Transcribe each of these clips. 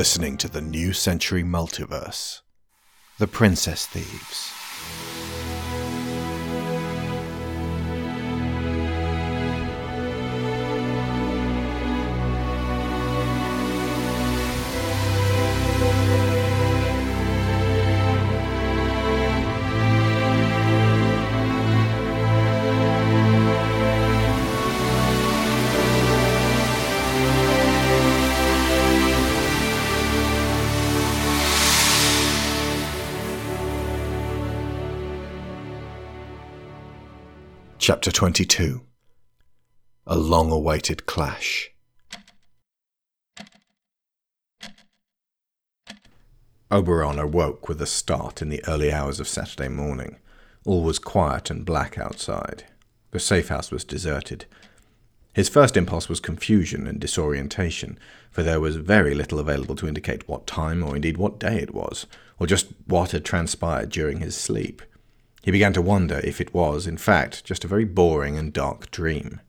listening to the New Century Multiverse The Princess Thieves. Chapter 22 A Long Awaited Clash. Oberon awoke with a start in the early hours of Saturday morning. All was quiet and black outside. The safe house was deserted. His first impulse was confusion and disorientation, for there was very little available to indicate what time or indeed what day it was, or just what had transpired during his sleep. He began to wonder if it was, in fact, just a very boring and dark dream.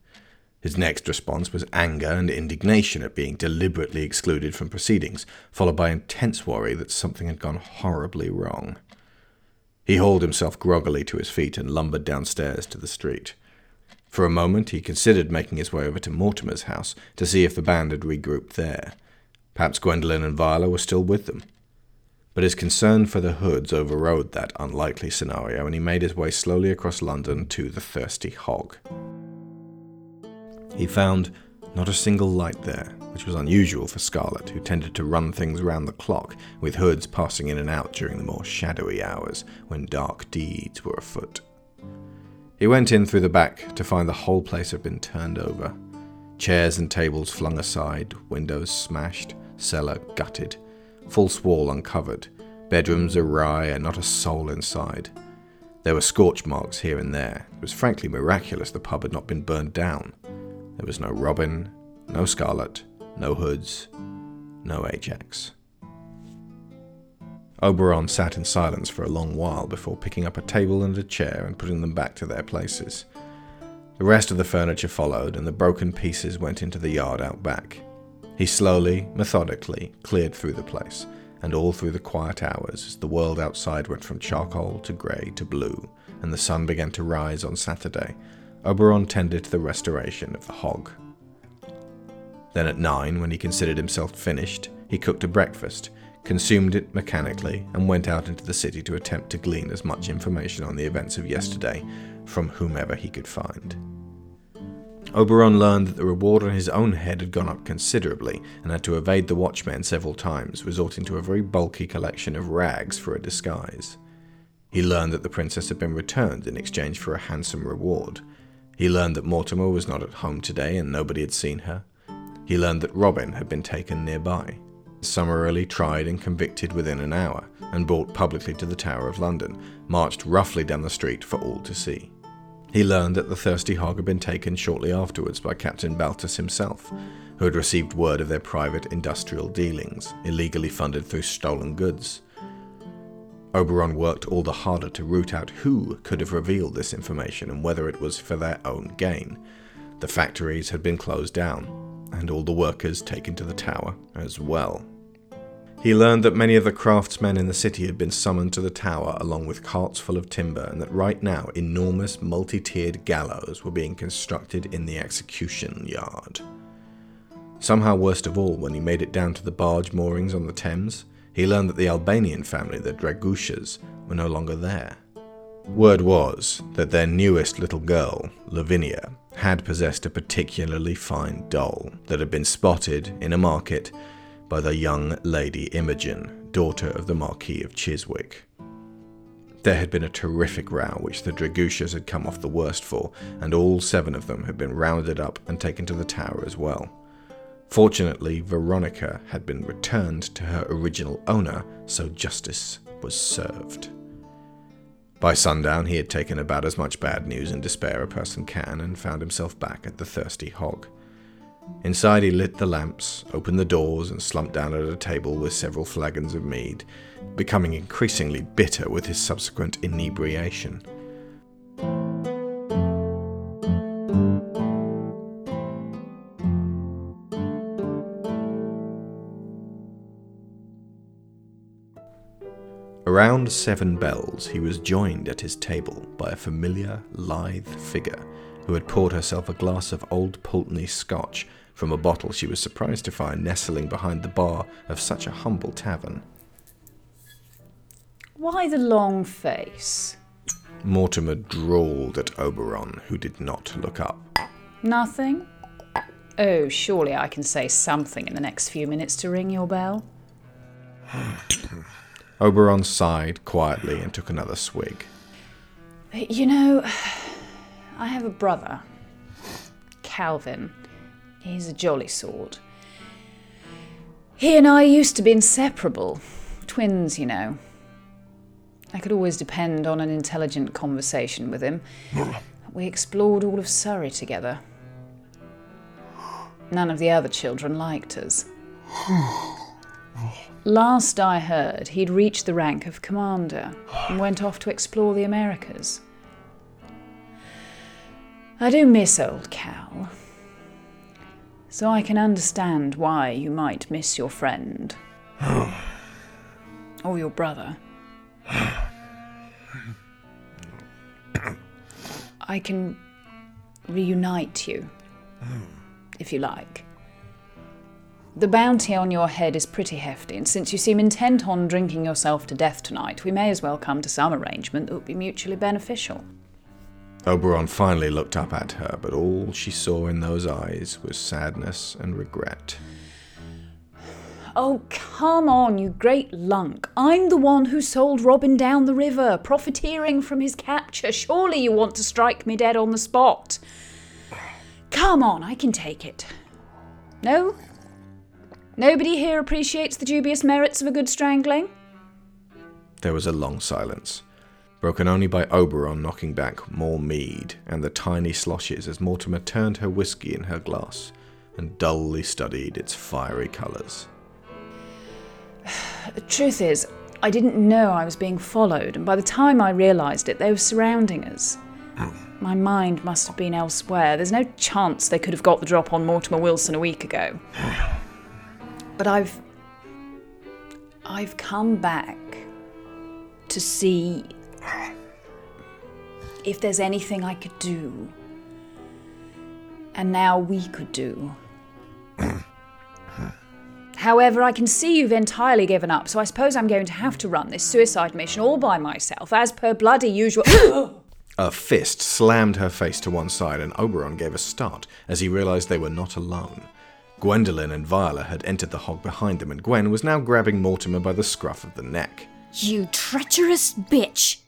His next response was anger and indignation at being deliberately excluded from proceedings, followed by intense worry that something had gone horribly wrong. He hauled himself groggily to his feet and lumbered downstairs to the street. For a moment he considered making his way over to Mortimer's house to see if the band had regrouped there. Perhaps Gwendolen and Viola were still with them but his concern for the hoods overrode that unlikely scenario, and he made his way slowly across London to the Thirsty Hog. He found not a single light there, which was unusual for Scarlet, who tended to run things round the clock, with hoods passing in and out during the more shadowy hours when dark deeds were afoot. He went in through the back to find the whole place had been turned over. Chairs and tables flung aside, windows smashed, cellar gutted, false wall uncovered, bedrooms awry, and not a soul inside. There were scorch marks here and there. It was frankly miraculous the pub had not been burned down. There was no Robin, no Scarlet, no Hoods, no Ajax. Oberon sat in silence for a long while before picking up a table and a chair and putting them back to their places. The rest of the furniture followed, and the broken pieces went into the yard out back. He slowly, methodically cleared through the place, and all through the quiet hours as the world outside went from charcoal to grey to blue, and the sun began to rise on Saturday, Oberon tended to the restoration of the hog. Then at nine, when he considered himself finished, he cooked a breakfast, consumed it mechanically, and went out into the city to attempt to glean as much information on the events of yesterday from whomever he could find. Oberon learned that the reward on his own head had gone up considerably and had to evade the watchmen several times, resorting to a very bulky collection of rags for a disguise. He learned that the princess had been returned in exchange for a handsome reward. He learned that Mortimer was not at home today and nobody had seen her. He learned that Robin had been taken nearby, summarily tried and convicted within an hour, and brought publicly to the Tower of London, marched roughly down the street for all to see. He learned that the Thirsty Hog had been taken shortly afterwards by Captain Baltus himself, who had received word of their private industrial dealings, illegally funded through stolen goods. Oberon worked all the harder to root out who could have revealed this information and whether it was for their own gain. The factories had been closed down, and all the workers taken to the tower as well. He learned that many of the craftsmen in the city had been summoned to the tower along with carts full of timber, and that right now enormous multi tiered gallows were being constructed in the execution yard. Somehow, worst of all, when he made it down to the barge moorings on the Thames, he learned that the Albanian family, the Dragushas, were no longer there. Word was that their newest little girl, Lavinia, had possessed a particularly fine doll that had been spotted in a market by the young Lady Imogen, daughter of the Marquis of Chiswick. There had been a terrific row which the Dragushas had come off the worst for, and all seven of them had been rounded up and taken to the tower as well. Fortunately, Veronica had been returned to her original owner, so justice was served. By sundown, he had taken about as much bad news and despair a person can and found himself back at the Thirsty Hog. Inside, he lit the lamps, opened the doors, and slumped down at a table with several flagons of mead, becoming increasingly bitter with his subsequent inebriation. Around seven bells, he was joined at his table by a familiar, lithe figure who had poured herself a glass of old Pulteney scotch from a bottle she was surprised to find nestling behind the bar of such a humble tavern. Why the long face? Mortimer drawled at Oberon, who did not look up. Nothing? Oh, surely I can say something in the next few minutes to ring your bell. Oberon sighed quietly and took another swig. You know, I have a brother, Calvin. He's a jolly sort. He and I used to be inseparable. Twins, you know. I could always depend on an intelligent conversation with him. We explored all of Surrey together. None of the other children liked us. Last I heard, he'd reached the rank of commander and went off to explore the Americas. I do miss old Cal, so I can understand why you might miss your friend. or your brother. I can reunite you, if you like. The bounty on your head is pretty hefty, and since you seem intent on drinking yourself to death tonight, we may as well come to some arrangement that would be mutually beneficial. Oberon finally looked up at her, but all she saw in those eyes was sadness and regret. Oh, come on, you great lunk. I'm the one who sold Robin down the river, profiteering from his capture. Surely you want to strike me dead on the spot. Come on, I can take it. No? Nobody here appreciates the dubious merits of a good strangling? There was a long silence, broken only by Oberon knocking back more mead and the tiny sloshes as Mortimer turned her whiskey in her glass and dully studied its fiery colours. The truth is, I didn't know I was being followed, and by the time I realised it, they were surrounding us. Hmm. My mind must have been elsewhere. There's no chance they could have got the drop on Mortimer Wilson a week ago. Hmm. But I've. I've come back to see if there's anything I could do. And now we could do. However, I can see you've entirely given up, so I suppose I'm going to have to run this suicide mission all by myself, as per bloody usual. A fist slammed her face to one side, and Oberon gave a start as he realized they were not alone. Gwendolen and Viola had entered the hog behind them, and Gwen was now grabbing Mortimer by the scruff of the neck. You treacherous bitch!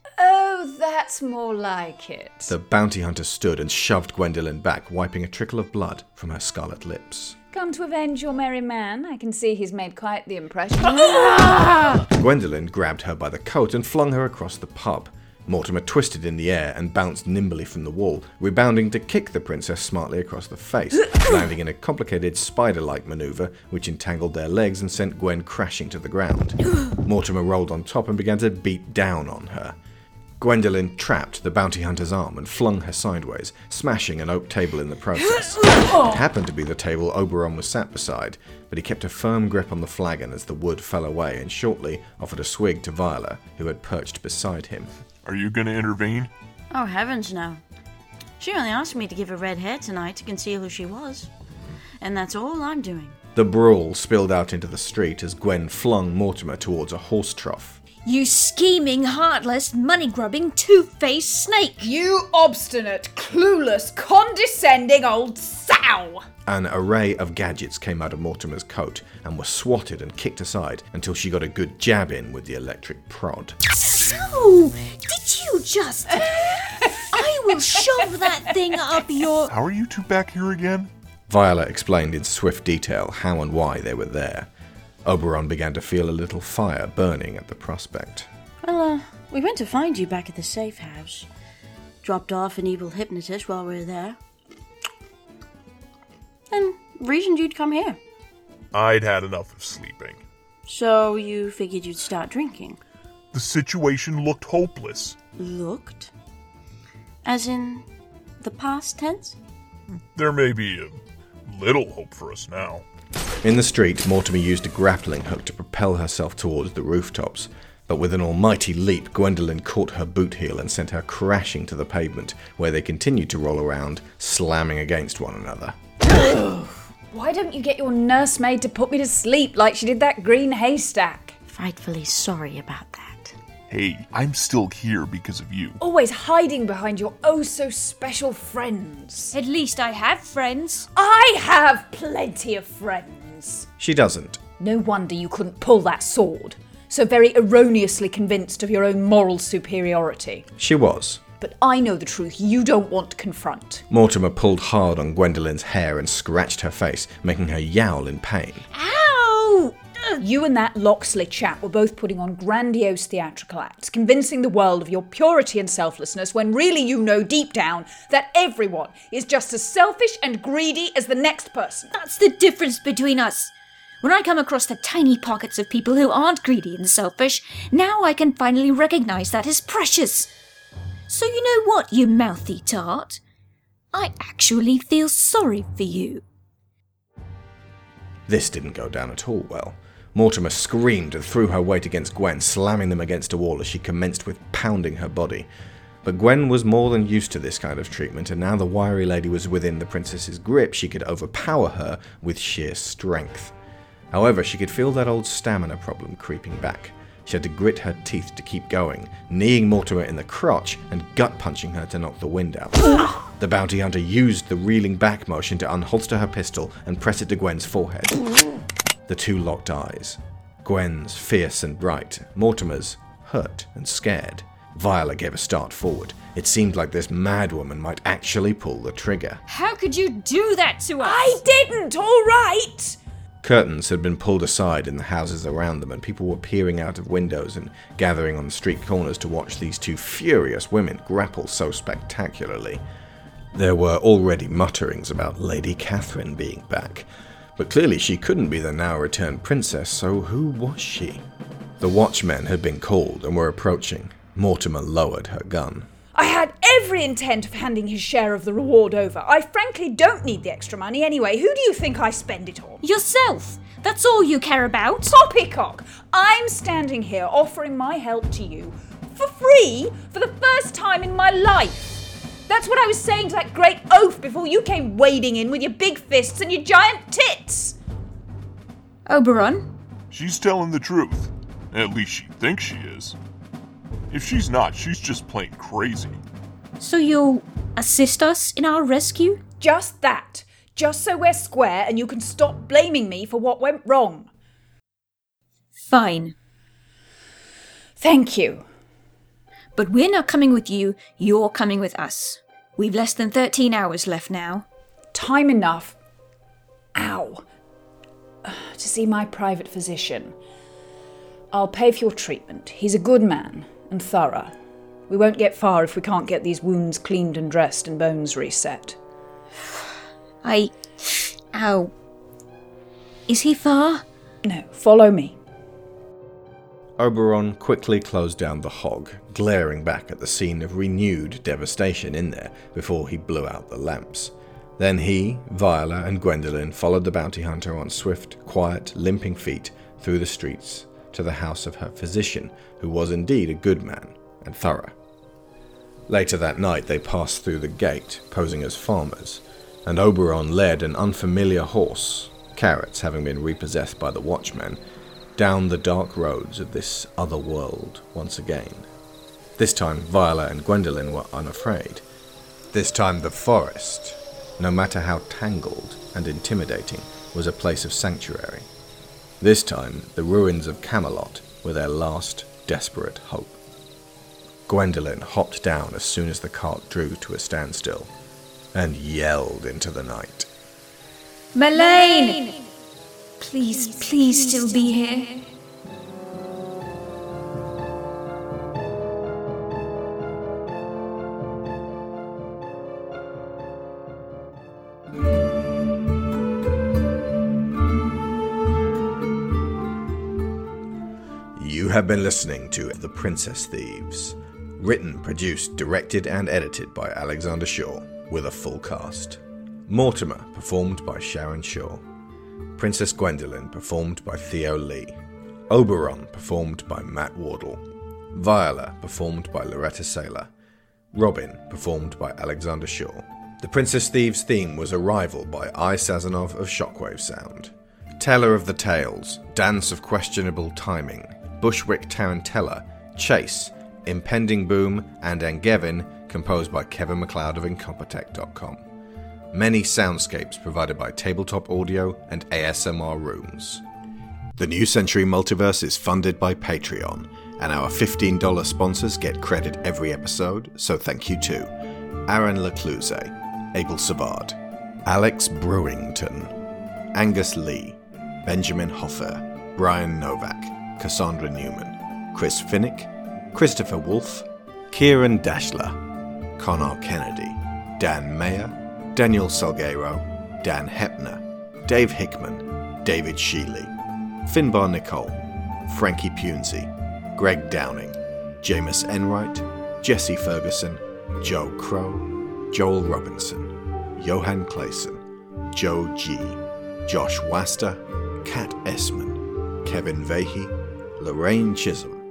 Oh, that's more like it. The bounty hunter stood and shoved Gwendolen back, wiping a trickle of blood from her scarlet lips. Come to avenge your merry man. I can see he's made quite the impression. Gwendolen grabbed her by the coat and flung her across the pub. Mortimer twisted in the air and bounced nimbly from the wall, rebounding to kick the princess smartly across the face, landing in a complicated spider like maneuver which entangled their legs and sent Gwen crashing to the ground. Mortimer rolled on top and began to beat down on her. Gwendolen trapped the bounty hunter's arm and flung her sideways, smashing an oak table in the process. It happened to be the table Oberon was sat beside, but he kept a firm grip on the flagon as the wood fell away and shortly offered a swig to Viola, who had perched beside him. Are you gonna intervene? Oh, heavens no. She only asked me to give her red hair tonight to conceal who she was. And that's all I'm doing. The brawl spilled out into the street as Gwen flung Mortimer towards a horse trough. You scheming, heartless, money grubbing, two faced snake! you obstinate, clueless, condescending old sow! An array of gadgets came out of Mortimer's coat and were swatted and kicked aside until she got a good jab in with the electric prod. So, did you just. I will shove that thing up your. How are you two back here again? Viola explained in swift detail how and why they were there. Oberon began to feel a little fire burning at the prospect. Well, uh, we went to find you back at the safe house. Dropped off an evil hypnotist while we were there. And reasoned you'd come here. I'd had enough of sleeping. So you figured you'd start drinking. The situation looked hopeless. Looked? As in the past tense? There may be a little hope for us now. In the street, Mortimer used a grappling hook to propel herself towards the rooftops. But with an almighty leap, Gwendolen caught her boot heel and sent her crashing to the pavement, where they continued to roll around, slamming against one another. Why don't you get your nursemaid to put me to sleep like she did that green haystack? Frightfully sorry about that. Hey, I'm still here because of you. Always hiding behind your oh so special friends. At least I have friends. I have plenty of friends. She doesn't. No wonder you couldn't pull that sword. So very erroneously convinced of your own moral superiority. She was. But I know the truth you don't want to confront. Mortimer pulled hard on Gwendolen's hair and scratched her face, making her yowl in pain. Ow! You and that Loxley chap were both putting on grandiose theatrical acts, convincing the world of your purity and selflessness when really you know deep down that everyone is just as selfish and greedy as the next person. That's the difference between us. When I come across the tiny pockets of people who aren't greedy and selfish, now I can finally recognize that as precious. So you know what, you mouthy tart? I actually feel sorry for you. This didn't go down at all well. Mortimer screamed and threw her weight against Gwen, slamming them against a wall as she commenced with pounding her body. But Gwen was more than used to this kind of treatment, and now the wiry lady was within the princess's grip, she could overpower her with sheer strength. However, she could feel that old stamina problem creeping back. She had to grit her teeth to keep going, kneeing Mortimer in the crotch and gut punching her to knock the wind out. the bounty hunter used the reeling back motion to unholster her pistol and press it to Gwen's forehead. The two locked eyes. Gwen's fierce and bright, Mortimer's hurt and scared. Viola gave a start forward. It seemed like this madwoman might actually pull the trigger. How could you do that to us? I didn't, all right! Curtains had been pulled aside in the houses around them, and people were peering out of windows and gathering on the street corners to watch these two furious women grapple so spectacularly. There were already mutterings about Lady Catherine being back, but clearly she couldn't be the now returned princess, so who was she? The watchmen had been called and were approaching. Mortimer lowered her gun. I had every intent of handing his share of the reward over. I frankly don't need the extra money anyway. Who do you think I spend it on? Yourself. That's all you care about. Poppycock! I'm standing here offering my help to you for free for the first time in my life. That's what I was saying to that great oaf before you came wading in with your big fists and your giant tits. Oberon, She's telling the truth. At least she thinks she is. If she's not, she's just plain crazy. so you'll assist us in our rescue? Just that. Just so we're square and you can stop blaming me for what went wrong. Fine. Thank you. But we're not coming with you, you're coming with us. We've less than 13 hours left now. Time enough. Ow. To see my private physician. I'll pay for your treatment. He's a good man and thorough. We won't get far if we can't get these wounds cleaned and dressed and bones reset. I. Ow. Is he far? No, follow me. Oberon quickly closed down the hog, glaring back at the scene of renewed devastation in there before he blew out the lamps. Then he, Viola, and Gwendolen followed the bounty hunter on swift, quiet, limping feet through the streets to the house of her physician, who was indeed a good man and thorough. Later that night, they passed through the gate, posing as farmers, and Oberon led an unfamiliar horse, Carrots having been repossessed by the watchmen, down the dark roads of this other world once again. This time, Viola and Gwendolen were unafraid. This time, the forest, no matter how tangled and intimidating, was a place of sanctuary. This time, the ruins of Camelot were their last desperate hope. Gwendolen hopped down as soon as the cart drew to a standstill and yelled into the night. Melaine! Please, please still be here. You have been listening to The Princess Thieves. Written, produced, directed, and edited by Alexander Shaw, with a full cast. Mortimer, performed by Sharon Shaw. Princess Gwendolen, performed by Theo Leigh. Oberon, performed by Matt Wardle. Viola, performed by Laureta Sela. Robin, performed by Alexander Shaw. The Princess Thieves theme was Arrival by I. Sazonov of Shockwave Sound. Teller of the Tales, Danse of Questionable Timing, Bushwick Tarantella, Chase, Impending Boom, and Angevin, composed by Kevin MacLeod of Incompetech.com. Many soundscapes provided by Tabletop Audio and ASMR Rooms. The New Century Multiverse is funded by Patreon, and our $15 sponsors get credit every episode, so thank you to Aaron Lacluyze, Abel Savard, Alex Brewington, Angus Lee, Benjamin Hofer, Bryan Novak, Cassandra Newman, Chris Finik, Christopher Wolfe, Ciaran Dachtler, Conar Kennedy, Dan Mayer, Daniel Salgueiro, Dan Hoeppner, Dave Hickman, David Shealy, Finbar Nicholl, Frankie Punzi, Greg Downing, Jamas Enright, Jesse Ferguson, Joe Crow, Joel Robinson, Johan Claesson, Joe G, Josh Wasta, Kat Essmann, Kevin Veighy, Lorraine Chisholm,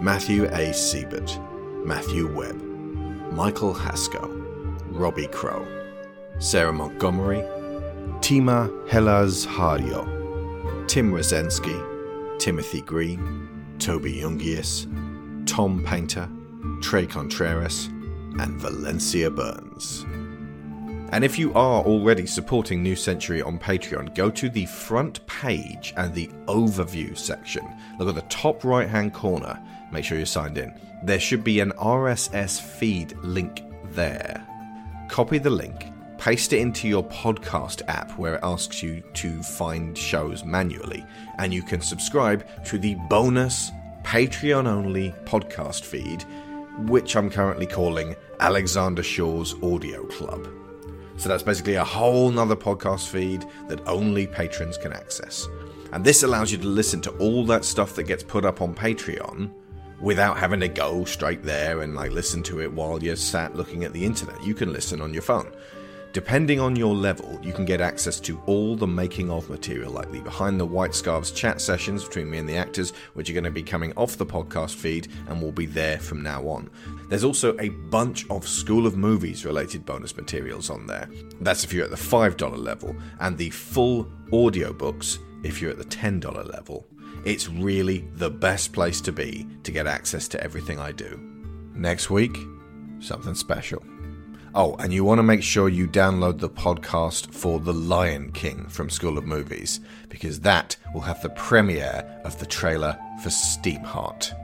Matthew A. Seibert, Matthew Webb, Michael Hasko, Robbie Crow, Sarah Montgomery, Tima Hellas Hario, Tim Rozenski, Timothy Green, Toby Jungius, Tom Painter, Tre Contreras, and Valencia Burns. And if you are already supporting New Century on Patreon, go to the front page and the overview section. Look at the top right hand corner. Make sure you're signed in. There should be an RSS feed link there. Copy the link, paste it into your podcast app where it asks you to find shows manually, and you can subscribe to the bonus Patreon only podcast feed, which I'm currently calling Alexander Shaw's Audio Club. So that's basically a whole nother podcast feed that only patrons can access. And this allows you to listen to all that stuff that gets put up on Patreon without having to go straight there and like listen to it while you're sat looking at the internet. You can listen on your phone. Depending on your level, you can get access to all the making of material, like the Behind the White Scarves chat sessions between me and the actors, which are going to be coming off the podcast feed and will be there from now on. There's also a bunch of School of Movies related bonus materials on there. That's if you're at the $5 level, and the full audiobooks if you're at the $10 level. It's really the best place to be to get access to everything I do. Next week, something special. Oh, and you want to make sure you download the podcast for The Lion King from School of Movies, because that will have the premiere of the trailer for Steamheart.